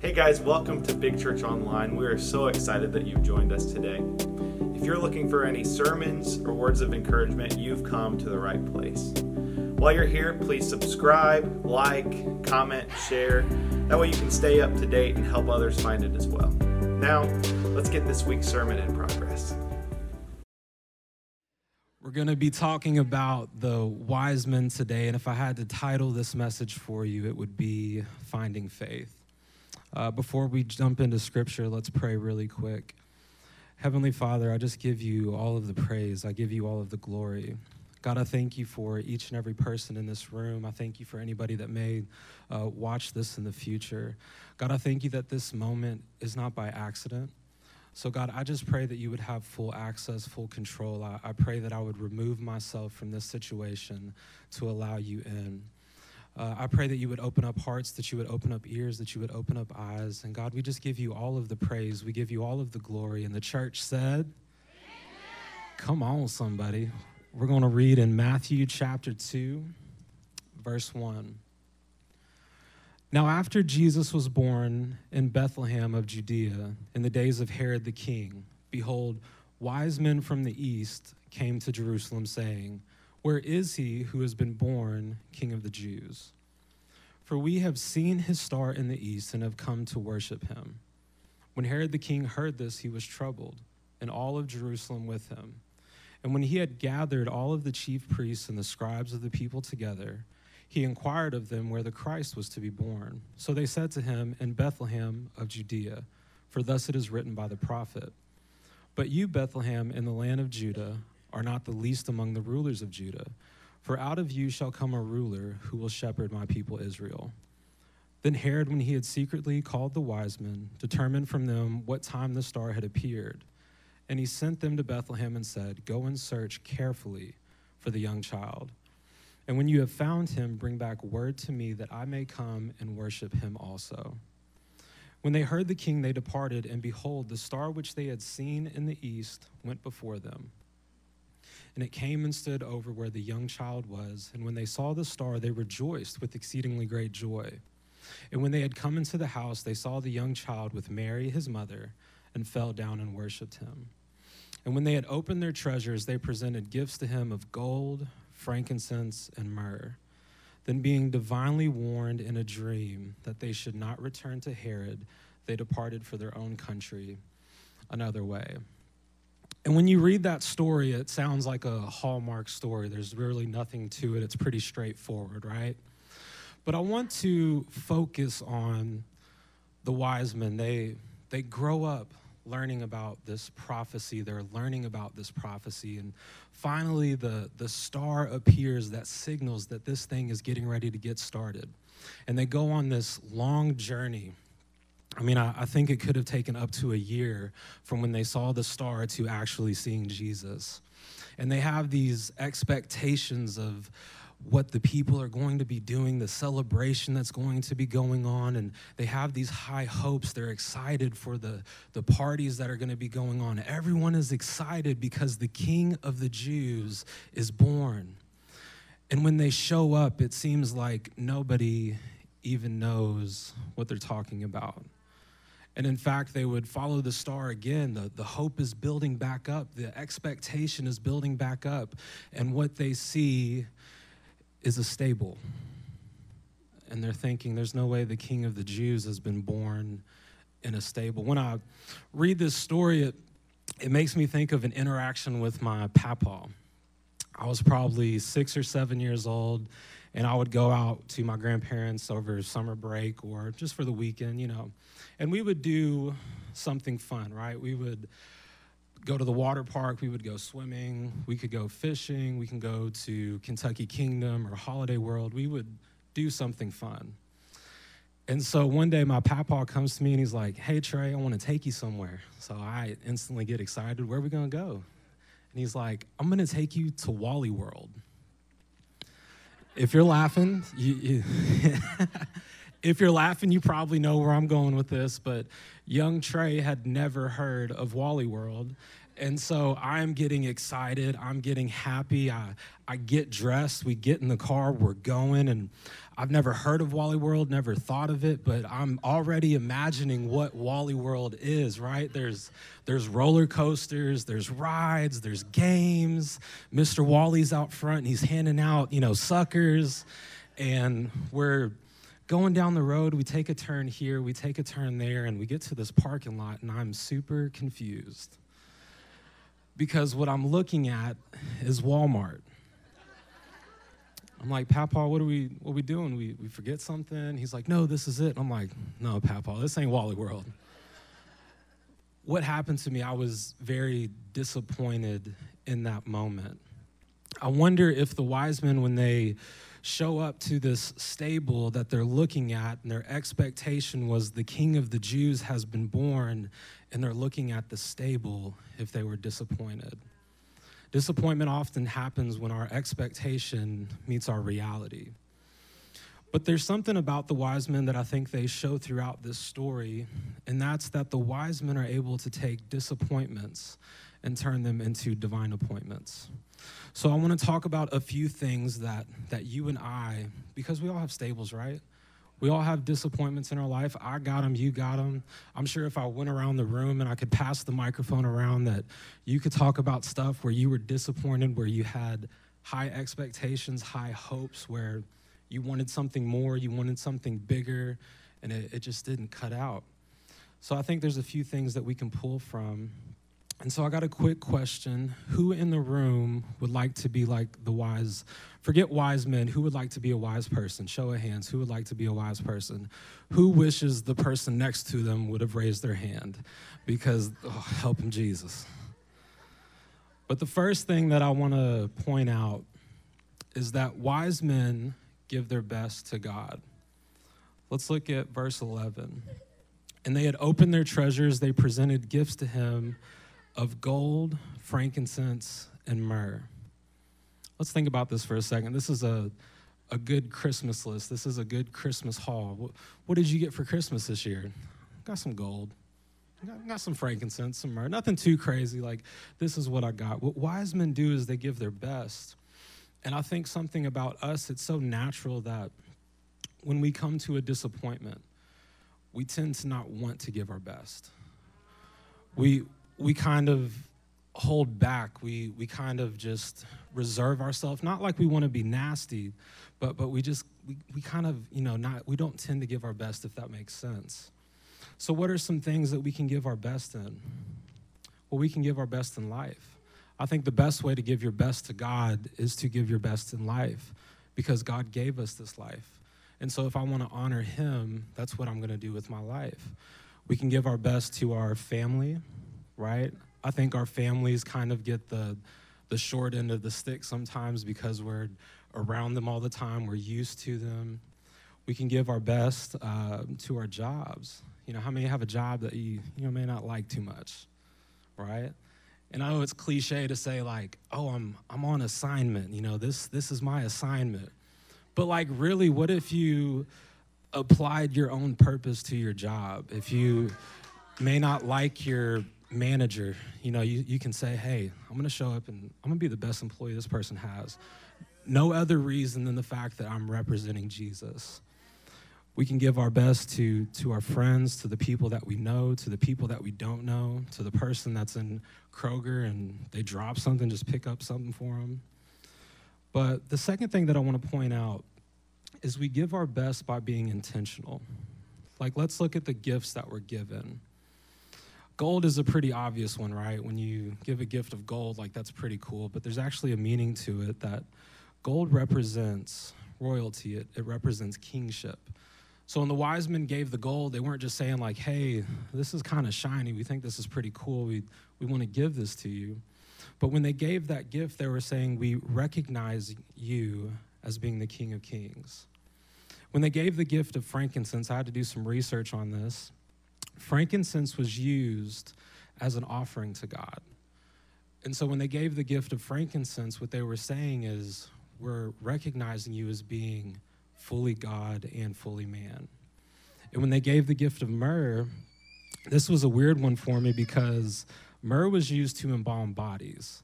Hey guys, welcome to Big Church Online. We are so excited that you've joined us today. If you're looking for any sermons or words of encouragement, you've come to the right place. While you're here, please subscribe, like, comment, share. That way you can stay up to date and help others find it as well. Now, let's get this week's sermon in progress. We're going to be talking about the wise men today, and if I had to title this message for you, it would be Finding Faith. Uh, before we jump into scripture, let's pray really quick. Heavenly Father, I just give you all of the praise. I give you all of the glory. God, I thank you for each and every person in this room. I thank you for anybody that may uh, watch this in the future. God, I thank you that this moment is not by accident. So, God, I just pray that you would have full access, full control. I, I pray that I would remove myself from this situation to allow you in. Uh, I pray that you would open up hearts, that you would open up ears, that you would open up eyes. And God, we just give you all of the praise. We give you all of the glory. And the church said, Amen. Come on, somebody. We're going to read in Matthew chapter 2, verse 1. Now, after Jesus was born in Bethlehem of Judea in the days of Herod the king, behold, wise men from the east came to Jerusalem, saying, where is he who has been born King of the Jews? For we have seen his star in the east and have come to worship him. When Herod the king heard this, he was troubled, and all of Jerusalem with him. And when he had gathered all of the chief priests and the scribes of the people together, he inquired of them where the Christ was to be born. So they said to him, In Bethlehem of Judea, for thus it is written by the prophet. But you, Bethlehem, in the land of Judah, are not the least among the rulers of Judah. For out of you shall come a ruler who will shepherd my people Israel. Then Herod, when he had secretly called the wise men, determined from them what time the star had appeared. And he sent them to Bethlehem and said, Go and search carefully for the young child. And when you have found him, bring back word to me that I may come and worship him also. When they heard the king, they departed, and behold, the star which they had seen in the east went before them and it came and stood over where the young child was. And when they saw the star, they rejoiced with exceedingly great joy. And when they had come into the house, they saw the young child with Mary, his mother, and fell down and worshiped him. And when they had opened their treasures, they presented gifts to him of gold, frankincense, and myrrh. Then, being divinely warned in a dream that they should not return to Herod, they departed for their own country another way. And when you read that story, it sounds like a Hallmark story. There's really nothing to it, it's pretty straightforward, right? But I want to focus on the wise men. They, they grow up learning about this prophecy. They're learning about this prophecy. And finally, the, the star appears that signals that this thing is getting ready to get started. And they go on this long journey I mean, I, I, think it could have taken up to a year from when they saw the star to actually seeing Jesus. And they have these expectations of what the people are going to be doing, the celebration that's going to be going on, and they have these high hopes. They're excited for the, the parties that are going to be going on. Everyone is excited because the King of the Jews is born. And when they show up, it seems like nobody even knows what they're talking about. And in fact, they would follow the star again. The, the hope is building back up, the expectation is building back up. And what they see is a stable. And they're thinking, there's no way the king of the Jews has been born in a stable. When I read this story, it, it makes me think of an interaction with my papa. I was probably six or seven years old, and I would go out to my grandparents over summer break or just for the weekend, you know. And we would do something fun, right? We would go to the water park, we would go swimming, we could go fishing, we can go to Kentucky Kingdom or Holiday World. We would do something fun. And so one day my papa comes to me and he's like, Hey Trey, I want to take you somewhere. So I instantly get excited. Where are we gonna go? And he's like, I'm gonna take you to Wally World. If you're laughing, you, you if you're laughing, you probably know where I'm going with this, but young Trey had never heard of Wally World. And so I'm getting excited. I'm getting happy. I, I get dressed. We get in the car. We're going. And I've never heard of Wally World, never thought of it, but I'm already imagining what Wally World is, right? There's there's roller coasters, there's rides, there's games. Mr. Wally's out front and he's handing out, you know, suckers. And we're going down the road, we take a turn here, we take a turn there, and we get to this parking lot, and I'm super confused. Because what I'm looking at is Walmart. I'm like, Papa, what are we what are we doing? We we forget something? He's like, no, this is it. I'm like, no, Papa, this ain't Wally World. What happened to me, I was very disappointed in that moment. I wonder if the wise men, when they show up to this stable that they're looking at, and their expectation was the king of the Jews has been born, and they're looking at the stable if they were disappointed. Disappointment often happens when our expectation meets our reality. But there's something about the wise men that I think they show throughout this story, and that's that the wise men are able to take disappointments and turn them into divine appointments. So I want to talk about a few things that that you and I, because we all have stables, right? We all have disappointments in our life. I got them, you got them. I'm sure if I went around the room and I could pass the microphone around, that you could talk about stuff where you were disappointed, where you had high expectations, high hopes, where you wanted something more, you wanted something bigger, and it, it just didn't cut out. So I think there's a few things that we can pull from. And so I got a quick question. Who in the room would like to be like the wise Forget wise men. Who would like to be a wise person? Show of hands. Who would like to be a wise person? Who wishes the person next to them would have raised their hand? Because, oh, help him, Jesus. But the first thing that I want to point out is that wise men give their best to God. Let's look at verse 11. And they had opened their treasures, they presented gifts to him of gold, frankincense, and myrrh. Let's think about this for a second. This is a, a good Christmas list. This is a good Christmas haul. What, what did you get for Christmas this year? Got some gold. Got, got some frankincense, some myrrh. Nothing too crazy. Like, this is what I got. What wise men do is they give their best. And I think something about us, it's so natural that when we come to a disappointment, we tend to not want to give our best. We, we kind of hold back. We, we kind of just reserve ourselves, not like we want to be nasty, but, but we just, we, we kind of, you know, not, we don't tend to give our best, if that makes sense. So, what are some things that we can give our best in? Well, we can give our best in life. I think the best way to give your best to God is to give your best in life because God gave us this life. And so, if I want to honor Him, that's what I'm going to do with my life. We can give our best to our family, right? I think our families kind of get the the short end of the stick sometimes because we're around them all the time. We're used to them. We can give our best uh, to our jobs. You know, how many have a job that you you know may not like too much, right? And I know it's cliche to say like, "Oh, I'm I'm on assignment." You know, this this is my assignment. But like, really, what if you applied your own purpose to your job? If you may not like your manager, you know, you, you can say, hey, I'm going to show up and I'm going to be the best employee this person has. No other reason than the fact that I'm representing Jesus. We can give our best to, to our friends, to the people that we know, to the people that we don't know, to the person that's in Kroger and they drop something, just pick up something for them. But the second thing that I want to point out is we give our best by being intentional. Like, let's look at the gifts that we're given. Gold is a pretty obvious one, right? When you give a gift of gold, like that's pretty cool, but there's actually a meaning to it that gold represents royalty, it, it represents kingship. So when the wise men gave the gold, they weren't just saying, like, hey, this is kind of shiny. We think this is pretty cool. We, we want to give this to you. But when they gave that gift, they were saying, we recognize you as being the King of Kings. When they gave the gift of frankincense, I had to do some research on this frankincense was used as an offering to God. And so when they gave the gift of frankincense, what they were saying is, we're recognizing you as being fully God and fully man. And when they gave the gift of myrrh, this was a weird one for me because myrrh was used to embalm bodies.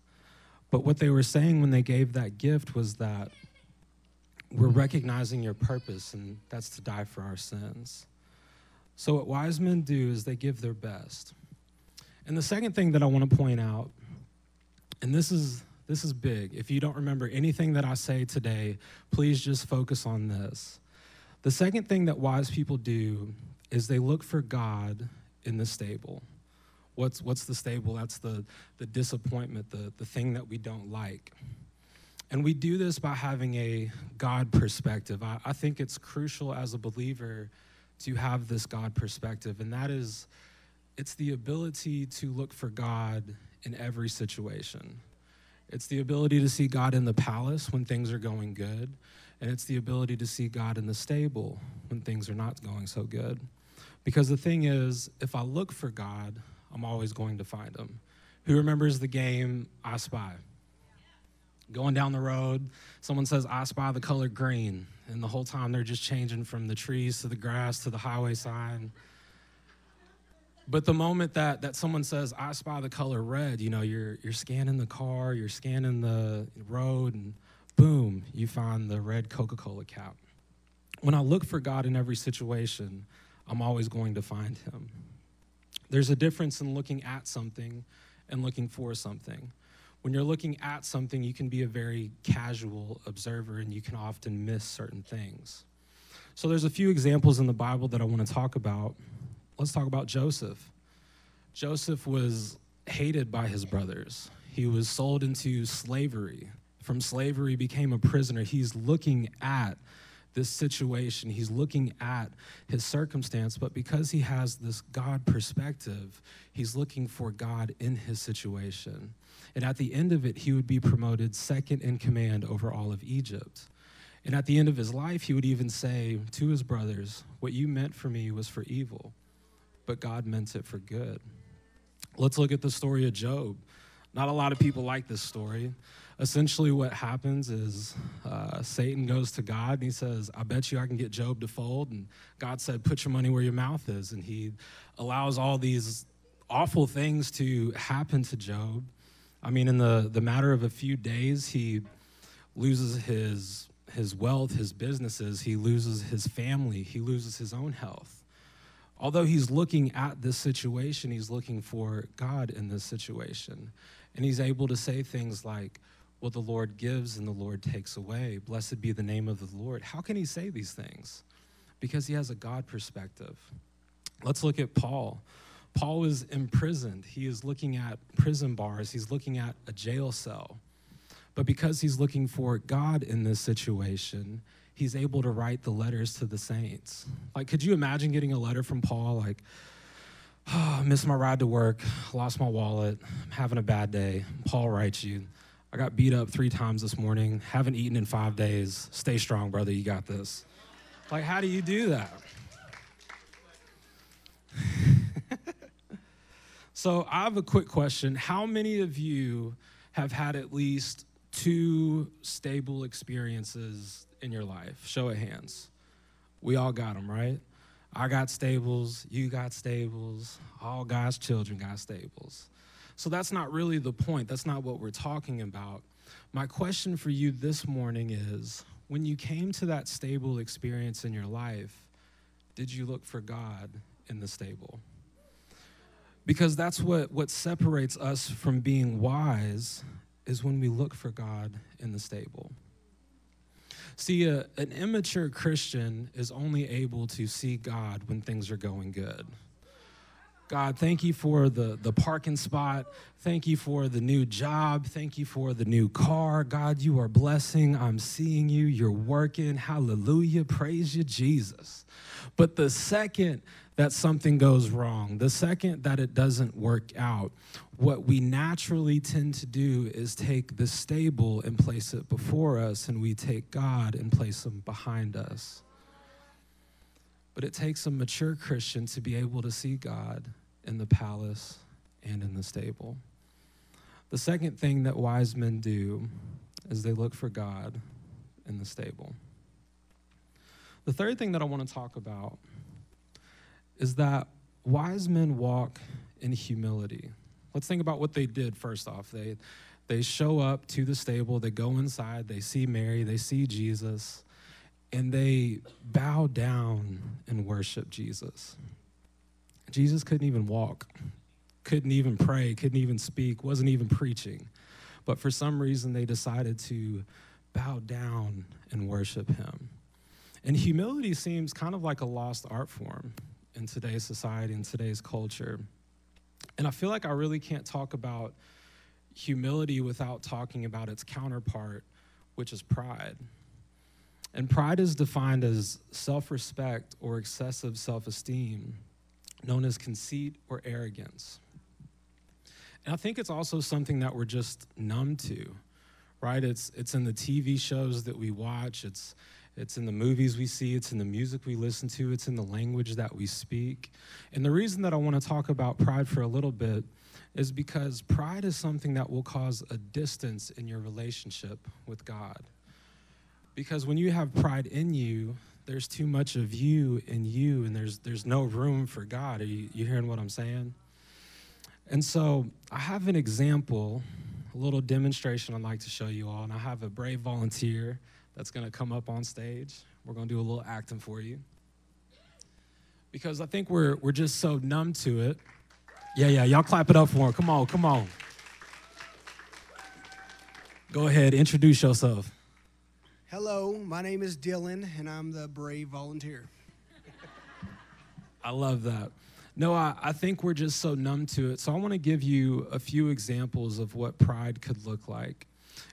But what they were saying when they gave that gift was that we're recognizing your purpose, and that's to die for our sins. So, what wise men do is they give their best. And the second thing that I want to point out, and this is this is big. If you don't remember anything that I say today, please just focus on this. The second thing that wise people do is they look for God in the stable. What's, what's the stable? That's the, the disappointment, the, the thing that we don't like. And we do this by having a God perspective. I, I think it's crucial as a believer to have this God perspective, and that is it's the ability to look for God in every situation. It's the ability to see God in the palace when things are going good, and it's the ability to see God in the stable when things are not going so good. Because the thing is, if I look for God, I'm always going to find him. Who remembers the game I Spy? Going down the road, someone says, I spy the color green. And the whole time they're just changing from the trees to the grass to the highway sign. But the moment that, that someone says, I spy the color red, you know, you're, you're scanning the car, you're scanning the road, and boom, you find the red Coca Cola cap. When I look for God in every situation, I'm always going to find him. There's a difference in looking at something and looking for something. When you're looking at something, you can be a very casual observer and you can often miss certain things. So, there's a few examples in the Bible that I want to talk about let's talk about Joseph. Joseph was hated by his brothers. He was sold into slavery. From slavery, became a prisoner. He's looking at this situation. He's looking at his circumstance, but because he has this God perspective, he's looking for God in his situation. And at the end of it, he would be promoted second in command over all of Egypt. And at the end of his life, he would even say to his brothers, What you meant for me was for evil but God meant it for good. Let's look at the story of Job. Not a lot of people like this story. Essentially, what happens is uh, Satan goes to God and he says, I bet you I can get Job to fold. And God said, Put your money where your mouth is. And he allows all these awful things to happen to Job. I mean, in the, the matter of a few days, he loses his, his wealth, his businesses, he loses his family, he loses his own health although he's looking at this situation, he's looking for God in this situation. And he's able to say things like, Well, the Lord gives and the Lord takes away. Blessed be the name of the Lord. How can he say these things? Because he has a God perspective. Let's look at Paul. Paul is imprisoned. He is looking at prison bars, he's looking at a jail cell. But because he's looking for God in this situation, he's able to write the letters to the saints. Like, could you imagine getting a letter from Paul, like, ah, oh, missed my ride to work, lost my wallet, I'm having a bad day. Paul writes you, I got beat up three times this morning, haven't eaten in five days. Stay strong, brother, you got this. Like, how do you do that? So, I have a quick question. How many of you have had at least two stable experiences in your life? Show of hands. We all got them, right? I got stables, you got stables, all God's children got stables. So that's not really the point. That's not what we're talking about. My question for you this morning is when you came to that stable experience in your life, did you look for God in the stable? Because that's what, what separates us from being wise is when we look for God in the stable. See, a, an immature Christian is only able to see God when things are going good. God, thank you for the, the parking spot. Thank you for the new job. Thank you for the new car. God, you are blessing. I'm seeing you. You're working. Hallelujah. Praise you, Jesus. But the second that something goes wrong, the second that it doesn't work out, what we naturally tend to do is take the stable and place it before us, and we take God and place him behind us. But it takes a mature Christian to be able to see God in the palace and in the stable. The second thing that wise men do is they look for God in the stable. The third thing that I want to talk about is that wise men walk in humility. Let's think about what they did first off. They, they show up to the stable, they go inside, they see Mary, they see Jesus, and they bow down and worship Jesus. Jesus couldn't even walk, couldn't even pray, couldn't even speak, wasn't even preaching. But for some reason, they decided to bow down and worship him. And humility seems kind of like a lost art form in today's society, in today's culture. And I feel like I really can't talk about humility without talking about its counterpart, which is pride. And pride is defined as self respect or excessive self esteem, known as conceit or arrogance. And I think it's also something that we're just numb to, right? It's, it's in the TV shows that we watch, it's, it's in the movies we see, it's in the music we listen to, it's in the language that we speak. And the reason that I want to talk about pride for a little bit is because pride is something that will cause a distance in your relationship with God. Because when you have pride in you, there's too much of you in you, and there's, there's no room for God. Are you, you hearing what I'm saying? And so I have an example, a little demonstration I'd like to show you all. And I have a brave volunteer that's going to come up on stage. We're going to do a little acting for you. Because I think we're, we're just so numb to it. Yeah, yeah, y'all clap it up for him. Come on, come on. Go ahead, introduce yourself. Hello, my name is Dylan, and I'm the brave volunteer. I love that. No, I, I think we're just so numb to it. So I want to give you a few examples of what pride could look like.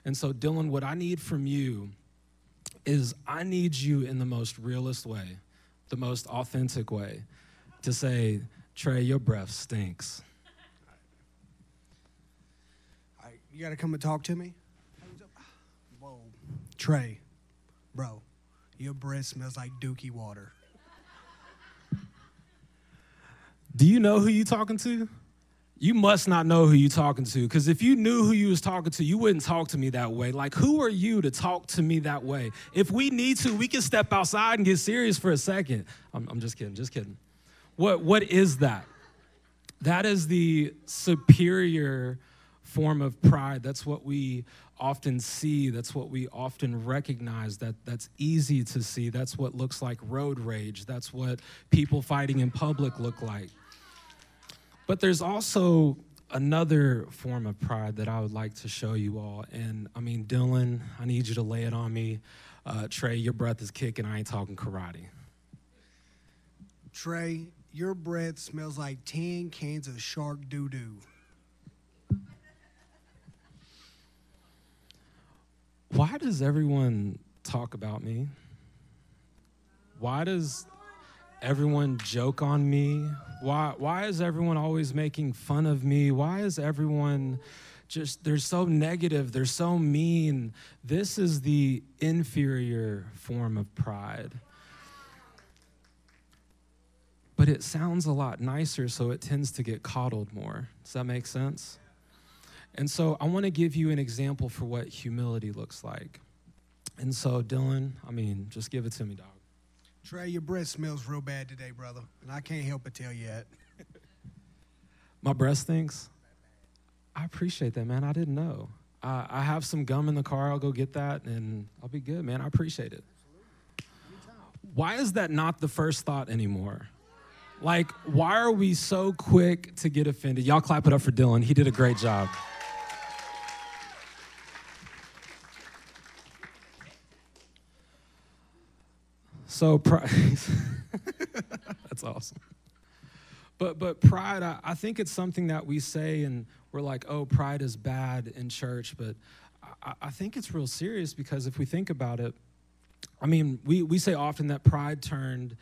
And so, Dylan, what I need from you is I need you in the most realist way, the most authentic way, to say, Trey, your breath stinks. All right, you got to come and talk to me? Whoa. Trey, bro, your breath smells like dookie water. Do you know who you talking to? You must not know who you're talking to because if you knew who you was talking to, you wouldn't talk to me that way. Like, who are you to talk to me that way? If we need to, we can step outside and get serious for a second. I'm, I'm just kidding, just kidding. What, what is that? That is the superior form of pride. That's what we often see. That's what we often recognize. That that's easy to see. That's what looks like road rage. That's what people fighting in public look like. But there's also another form of pride that I would like to show you all. And I mean, Dylan, I need you to lay it on me. Uh, Trey, your breath is kicking. I ain't talking karate. Trey, your breath smells like 10 cans of shark doo doo. Why does everyone talk about me? Why does everyone joke on me? Why, why is everyone always making fun of me? Why is everyone just, they're so negative, they're so mean? This is the inferior form of pride. But it sounds a lot nicer, so it tends to get coddled more. Does that make sense? And so I want to give you an example for what humility looks like. And so, Dylan, I mean, just give it to me, dog. Trey, your breath smells real bad today, brother, and I can't help but tell you that. My breath stinks. I appreciate that, man. I didn't know. I, I have some gum in the car. I'll go get that, and I'll be good, man. I appreciate it. Why is that not the first thought anymore? Like, why are we so quick to get offended? Y'all clap it up for Dylan. He did a great job. So pride, that's awesome. But but pride, I, I, think it's something that we say and we're like, oh, pride is bad in church. But I, I think it's real serious because if we think about it, I mean, we, we say often that pride turned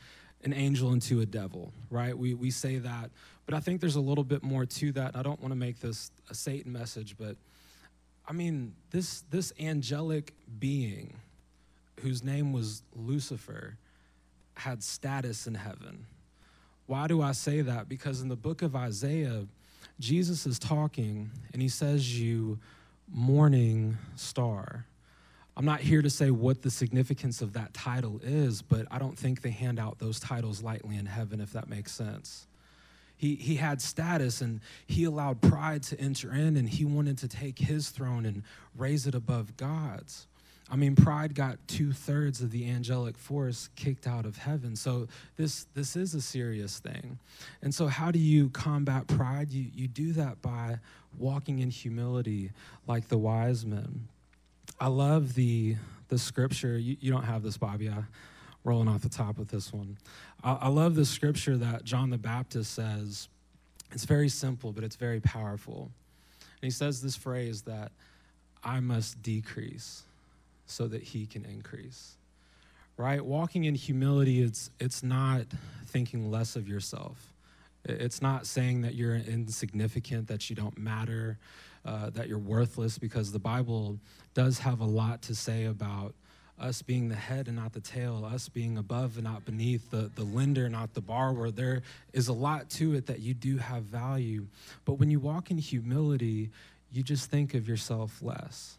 an angel into a devil, right? We, we say that. But I think there's a little bit more to that. I don't want to make this a Satan message, but I mean, this, this angelic being, whose name was Lucifer, had status in heaven. Why do I say that? Because in the book of Isaiah, Jesus is talking and he says, You morning star. I'm not here to say what the significance of that title is, but I don't think they hand out those titles lightly in heaven, if that makes sense. He, he had status and he allowed pride to enter in and he wanted to take his throne and raise it above God's. I mean, pride got two thirds of the angelic force kicked out of heaven. So this this is a serious thing. And so how do you combat pride? You you do that by walking in humility like the wise men. I love the the scripture. You, you don't have this, Bobby. I rolling off the top with this one. I, I love the scripture that John the Baptist says. It's very simple, but it's very powerful. And he says this phrase that I must decrease so that he can increase. Right? Walking in humility, it's, it's not thinking less of yourself. It's not saying that you're insignificant, that you don't matter, uh, that you're worthless, because the Bible does have a lot to say about us being the head and not the tail, us being above and not beneath, the, the lender, not the borrower. There is a lot to it that you do have value. But when you walk in humility, you just think of yourself less.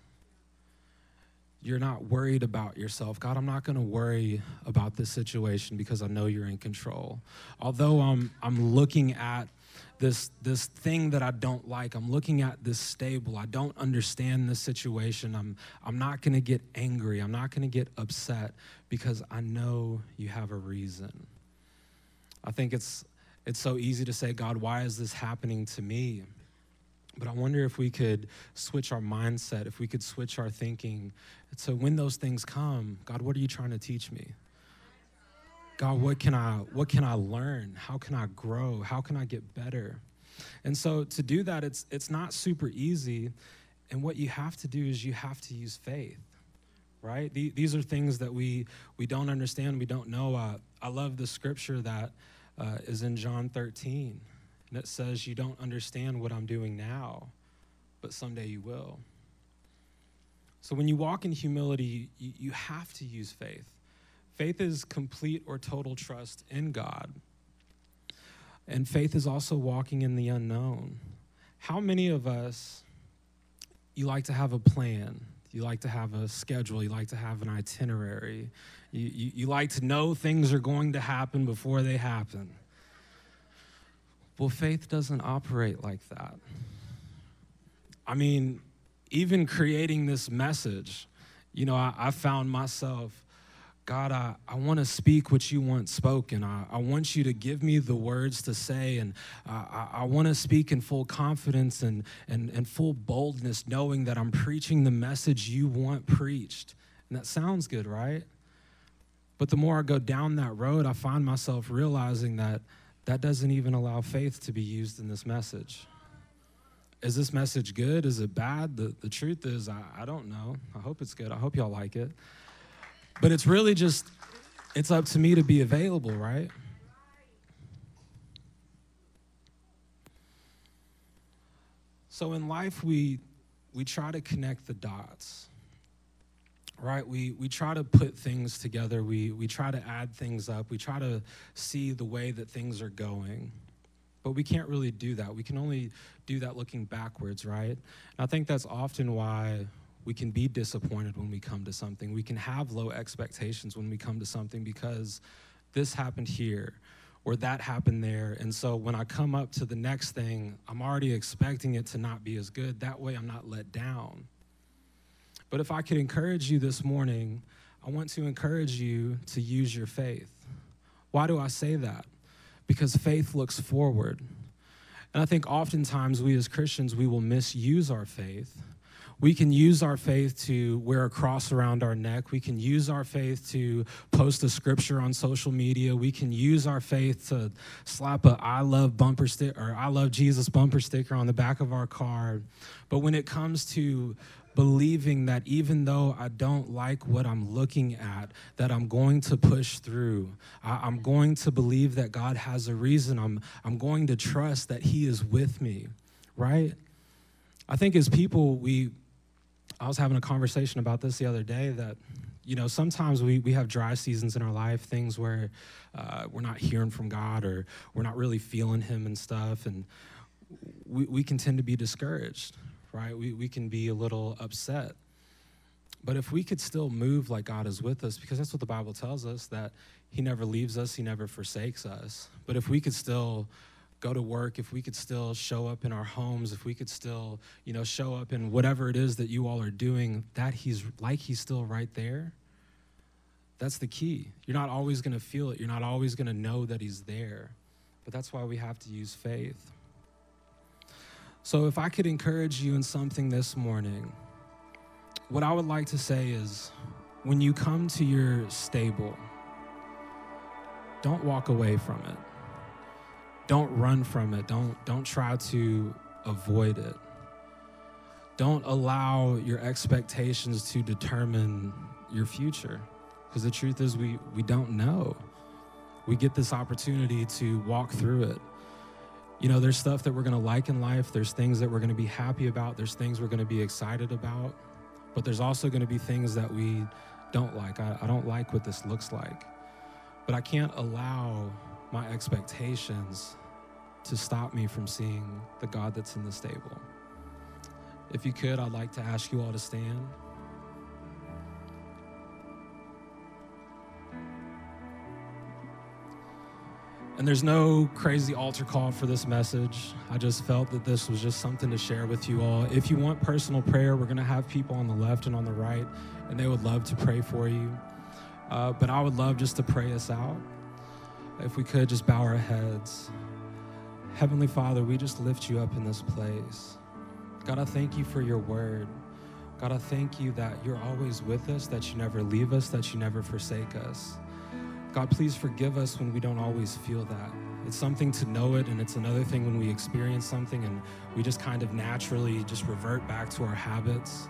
You're not worried about yourself. God, I'm not going to worry about this situation because I know you're in control. Although I'm, I'm looking at this, this thing that I don't like, I'm looking at this stable, I don't understand this situation, I'm, I'm not going to get angry, I'm not going to get upset because I know you have a reason. I think it's, it's so easy to say, God, why is this happening to me? But I wonder if we could switch our mindset, if we could switch our thinking. So when those things come, God, what are you trying to teach me? God, what can I what can I learn? How can I grow? How can I get better? And so to do that, it's it's not super easy. And what you have to do is you have to use faith, right? These are things that we we don't understand, we don't know. Uh, I love the scripture that uh, is in John 13 it says, You don't understand what I'm doing now, but someday you will. So when you walk in humility, you, you have to use faith. Faith is complete or total trust in God. And faith is also walking in the unknown. How many of us, you like to have a plan? You like to have a schedule. You like to have an itinerary. You, you, you like to know things are going to happen before they happen. Well, faith doesn't operate like that. I mean, even creating this message, you know, I, I found myself, God, I, I want to speak what you want spoken. I, I want you to give me the words to say, and I, I want to speak in full confidence and, and, and full boldness, knowing that I'm preaching the message you want preached. And that sounds good, right? But the more I go down that road, I find myself realizing that that doesn't even allow faith to be used in this message. Is this message good? Is it bad? The, the truth is, I, I don't know. I hope it's good. I hope y'all like it. But it's really just, it's up to me to be available, right? So in life, we, we try to connect the dots right? We, we try to put things together, we, we try to add things up, we try to see the way that things are going. But we can't really do that. We can only do that looking backwards, right? And I think that's often why we can be disappointed when we come to something. We can have low expectations when we come to something because this happened here or that happened there. And so when I come up to the next thing, I'm already expecting it to not be as good. That way I'm not let down. But if I could encourage you this morning, I want to encourage you to use your faith. Why do I say that? Because faith looks forward. And I think oftentimes we as Christians, we will misuse our faith. We can use our faith to wear a cross around our neck. We can use our faith to post a scripture on social media. We can use our faith to slap a I love bumper stick or I love Jesus bumper sticker on the back of our car. But when it comes to believing that even though I don't like what I'm looking at, that I'm going to push through. I, am going to believe that God has a reason. I'm, I'm going to trust that He is with me, right? I think as people, we, I was having a conversation about this the other day that, you know, sometimes we, we have dry seasons in our life, things where uh, we're not hearing from God or we're not really feeling Him and stuff. And we, we can tend to be discouraged, right? We, we can be a little upset. But if we could still move like God is with us, because that's what the Bible tells us, that He never leaves us, He never forsakes us. But if we could still go to work, if we could still show up in our homes, if we could still, you know, show up in whatever it is that you all are doing, that he's like he's still right there. That's the key. You're not always going to feel it. You're not always going to know that he's there. But that's why we have to use faith. So if I could encourage you in something this morning, what I would like to say is when you come to your stable, don't walk away from it don't run from it. Don't don't try to avoid it. Don't allow your expectations to determine your future. Because the truth is we we don't know. We get this opportunity to walk through it. You know, there's stuff that we're going to like in life, there's things that we're going to be happy about, there's things we're going to be excited about, but there's also going to be things that we don't like. I, I don't like what this looks like. But I can't allow my expectations to stop me from seeing the God that's in the stable. If you could, I'd like to ask you all to stand. And there's no crazy altar call for this message. I just felt that this was just something to share with you all. If you want personal prayer, we're going to have people on the left and on the right, and they would love to pray for you. Uh, but I would love just to pray us out. If we could just bow our heads. Heavenly Father, we just lift you up in this place. God, I thank you for your word. God, I thank you that you're always with us, that you never leave us, that you never forsake us. God, please forgive us when we don't always feel that. It's something to know it, and it's another thing when we experience something and we just kind of naturally just revert back to our habits.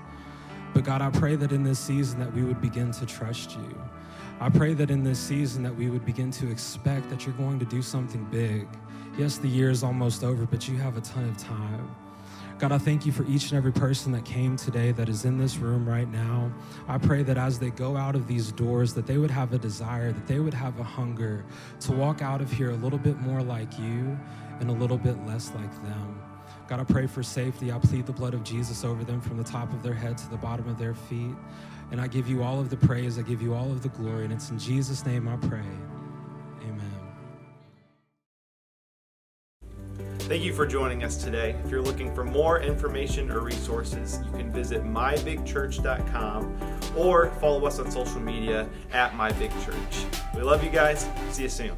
But God, I pray that in this season that we would begin to trust you. I pray that in this season that we would begin to expect that you're going to do something big Yes, the year is almost over, but you have a ton of time. God, I thank you for each and every person that came today that is in this room right now. I pray that as they go out of these doors, that they would have a desire, that they would have a hunger to walk out of here a little bit more like you and a little bit less like them. God, I pray for safety. I plead the blood of Jesus over them from the top of their head to the bottom of their feet. And I give you all of the praise, I give you all of the glory. And it's in Jesus' name I pray. Thank you for joining us today. If you're looking for more information or resources, you can visit mybigchurch.com or follow us on social media at mybigchurch. We love you guys. See you soon.